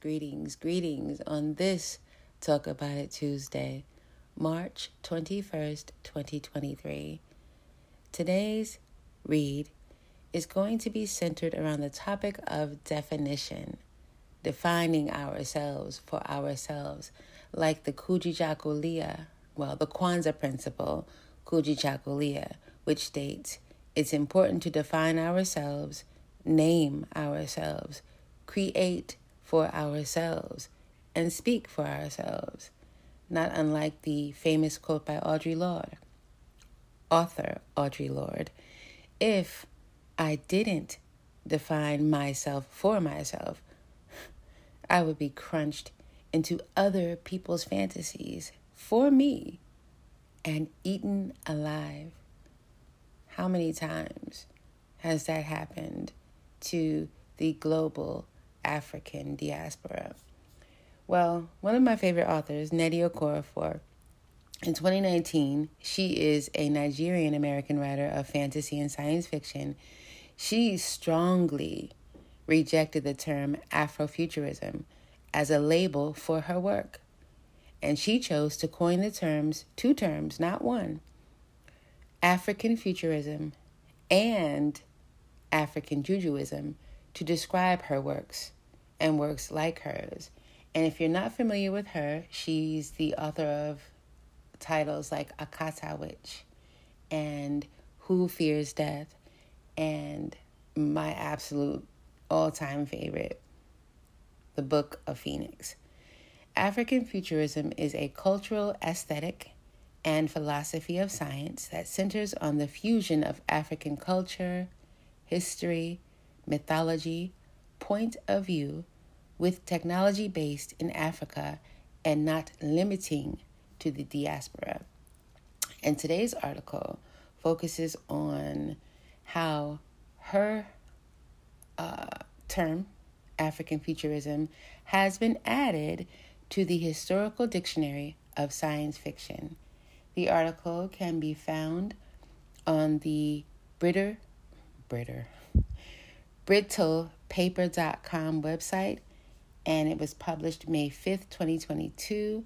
Greetings, greetings, greetings on this Talk About It Tuesday, March 21st, 2023. Today's read is going to be centered around the topic of definition, defining ourselves for ourselves, like the Kujichagulia, well, the Kwanzaa principle, Kujichagulia, which states it's important to define ourselves, name ourselves, create for ourselves, and speak for ourselves, not unlike the famous quote by Audre Lorde, author Audre Lorde. If I didn't define myself for myself, I would be crunched into other people's fantasies for me and eaten alive. How many times has that happened to the global African diaspora? Well, one of my favorite authors, Nnedi Okorafor, in 2019, she is a Nigerian American writer of fantasy and science fiction. She strongly rejected the term Afrofuturism as a label for her work. And she chose to coin the terms, two terms, not one African futurism and African Jujuism to describe her works and works like hers. And if you're not familiar with her, she's the author of titles like Akata Witch and Who Fears Death and my absolute all time favorite, The Book of Phoenix. African futurism is a cultural aesthetic and philosophy of science that centers on the fusion of African culture, history, mythology, point of view with technology based in Africa and not limiting to the diaspora. And today's article focuses on how her uh, term, African futurism, has been added to the Historical Dictionary of Science Fiction. The article can be found on the Britter, Britter, brittlepaper.com website, and it was published May 5th, 2022,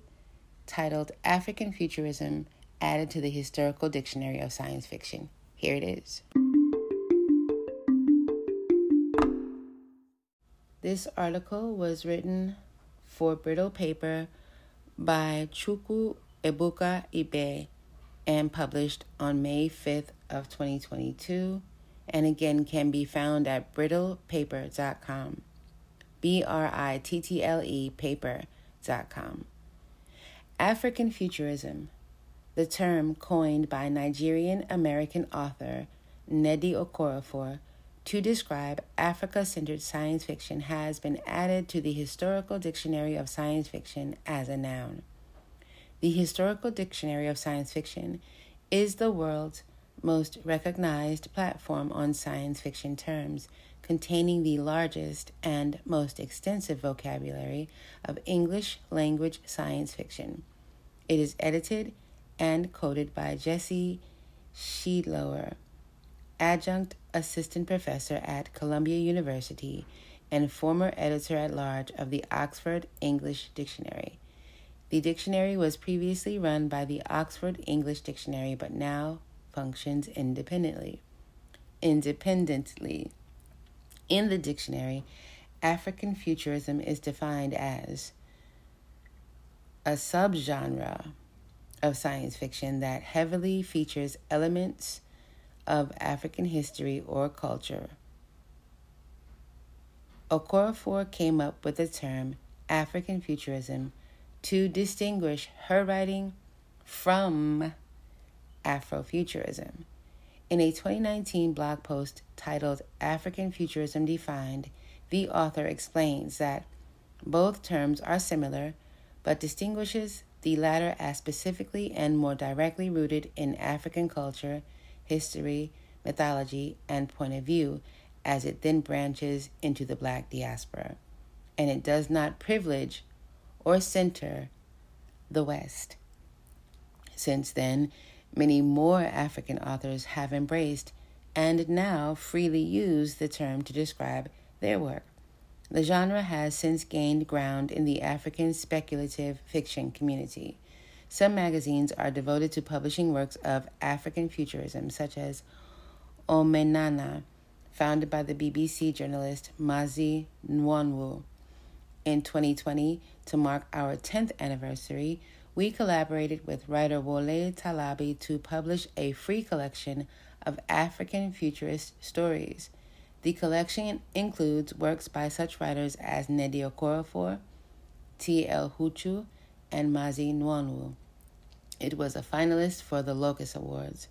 titled African Futurism Added to the Historical Dictionary of Science Fiction. Here it is. This article was written for Brittle Paper by Chukwu Ebuka Ibe and published on May 5th of 2022 and again can be found at brittlepaper.com. B R I T T L E paper.com. African futurism, the term coined by Nigerian American author Nnedi Okorafor to describe Africa centered science fiction, has been added to the Historical Dictionary of Science Fiction as a noun. The Historical Dictionary of Science Fiction is the world's most recognized platform on science fiction terms, containing the largest and most extensive vocabulary of English language science fiction. It is edited and coded by Jesse Sheidlower, adjunct assistant professor at Columbia University and former editor at large of the Oxford English Dictionary. The dictionary was previously run by the Oxford English Dictionary but now functions independently. Independently. In the dictionary, African futurism is defined as a subgenre of science fiction that heavily features elements of African history or culture. Okorafor came up with the term African futurism to distinguish her writing from Afrofuturism. In a 2019 blog post titled African Futurism Defined, the author explains that both terms are similar but distinguishes the latter as specifically and more directly rooted in African culture, history, mythology, and point of view as it then branches into the black diaspora. And it does not privilege or center the West. Since then, many more African authors have embraced and now freely use the term to describe their work. The genre has since gained ground in the African speculative fiction community. Some magazines are devoted to publishing works of African futurism, such as Omenana, founded by the BBC journalist Mazi Nwonwu. In 2020, to mark our 10th anniversary, we collaborated with writer Wole Talabi to publish a free collection of African futurist stories. The collection includes works by such writers as Nnedi Okorafor, T.L. Huchu, and Mazi Nwonwu. It was a finalist for the Locus Awards.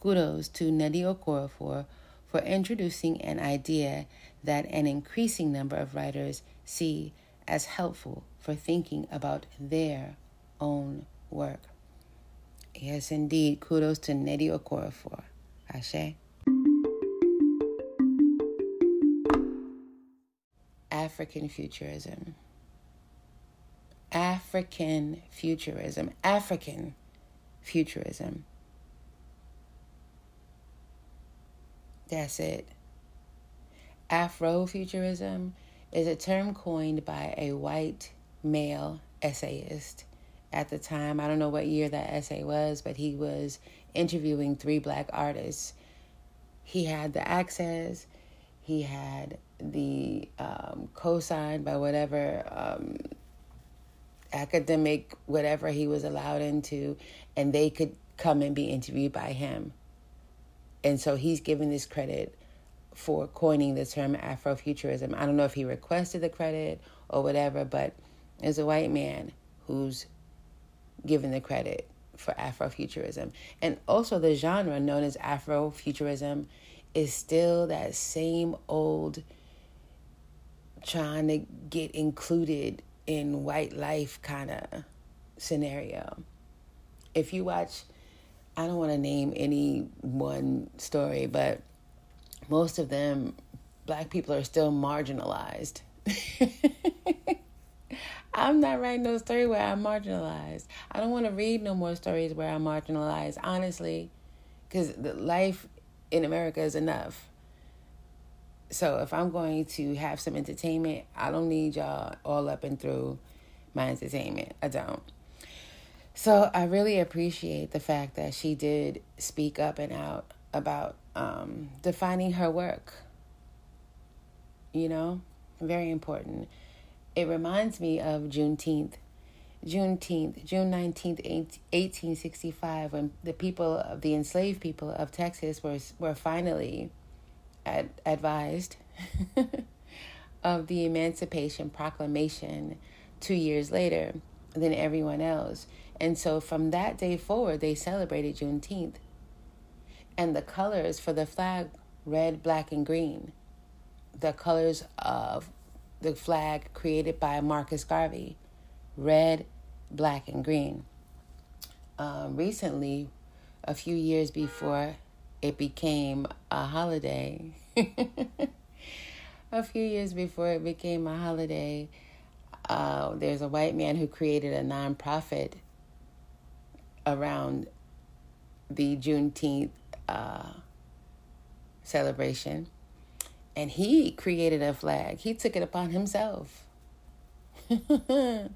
Kudos to Nnedi Okorafor for introducing an idea that an increasing number of writers see as helpful for thinking about their own work. Yes, indeed. Kudos to Nnedi Okorafor. Ashe. African futurism. African futurism. African futurism. That's it. Afrofuturism is a term coined by a white male essayist at the time. I don't know what year that essay was, but he was interviewing three black artists. He had the access, he had the um, co-signed by whatever um, academic whatever he was allowed into, and they could come and be interviewed by him. And so he's given this credit for coining the term Afrofuturism. I don't know if he requested the credit or whatever, but as a white man who's given the credit for Afrofuturism. And also the genre known as Afrofuturism is still that same old trying to get included in white life kind of scenario. If you watch I don't want to name any one story, but most of them, black people are still marginalized. I'm not writing no story where I'm marginalized. I don't want to read no more stories where I'm marginalized, honestly, because the life in America is enough. So if I'm going to have some entertainment, I don't need y'all all up and through my entertainment. I don't. So I really appreciate the fact that she did speak up and out about um, defining her work. You know, very important. It reminds me of Juneteenth. Juneteenth, June 19th, 1865, when the people of the enslaved people of Texas were, were finally ad- advised of the Emancipation Proclamation two years later than everyone else. And so from that day forward, they celebrated Juneteenth. And the colors for the flag red, black, and green. The colors of the flag created by Marcus Garvey red, black, and green. Um, recently, a few years before it became a holiday, a few years before it became a holiday, uh, there's a white man who created a nonprofit around the Juneteenth uh, celebration, and he created a flag. He took it upon himself to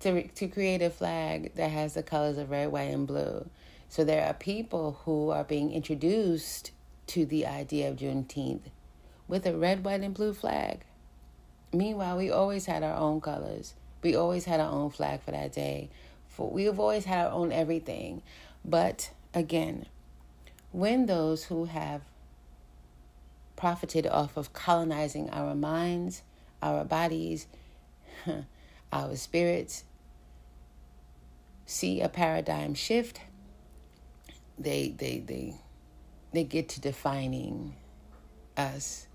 to create a flag that has the colors of red, white, and blue. So there are people who are being introduced to the idea of Juneteenth with a red, white, and blue flag. Meanwhile, we always had our own colors. We always had our own flag for that day for we've always had our own everything. But again, when those who have profited off of colonizing our minds, our bodies, our spirits, see a paradigm shift, they they they they get to defining us.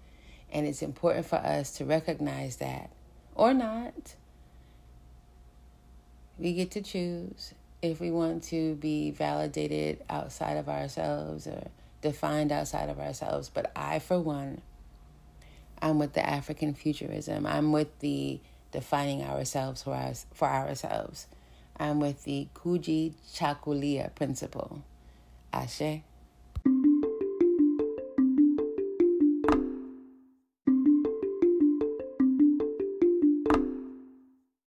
And it's important for us to recognize that or not we get to choose if we want to be validated outside of ourselves or defined outside of ourselves. But I, for one, I'm with the African futurism. I'm with the defining ourselves for, our, for ourselves. I'm with the Kuji Chakulia principle. Ashe.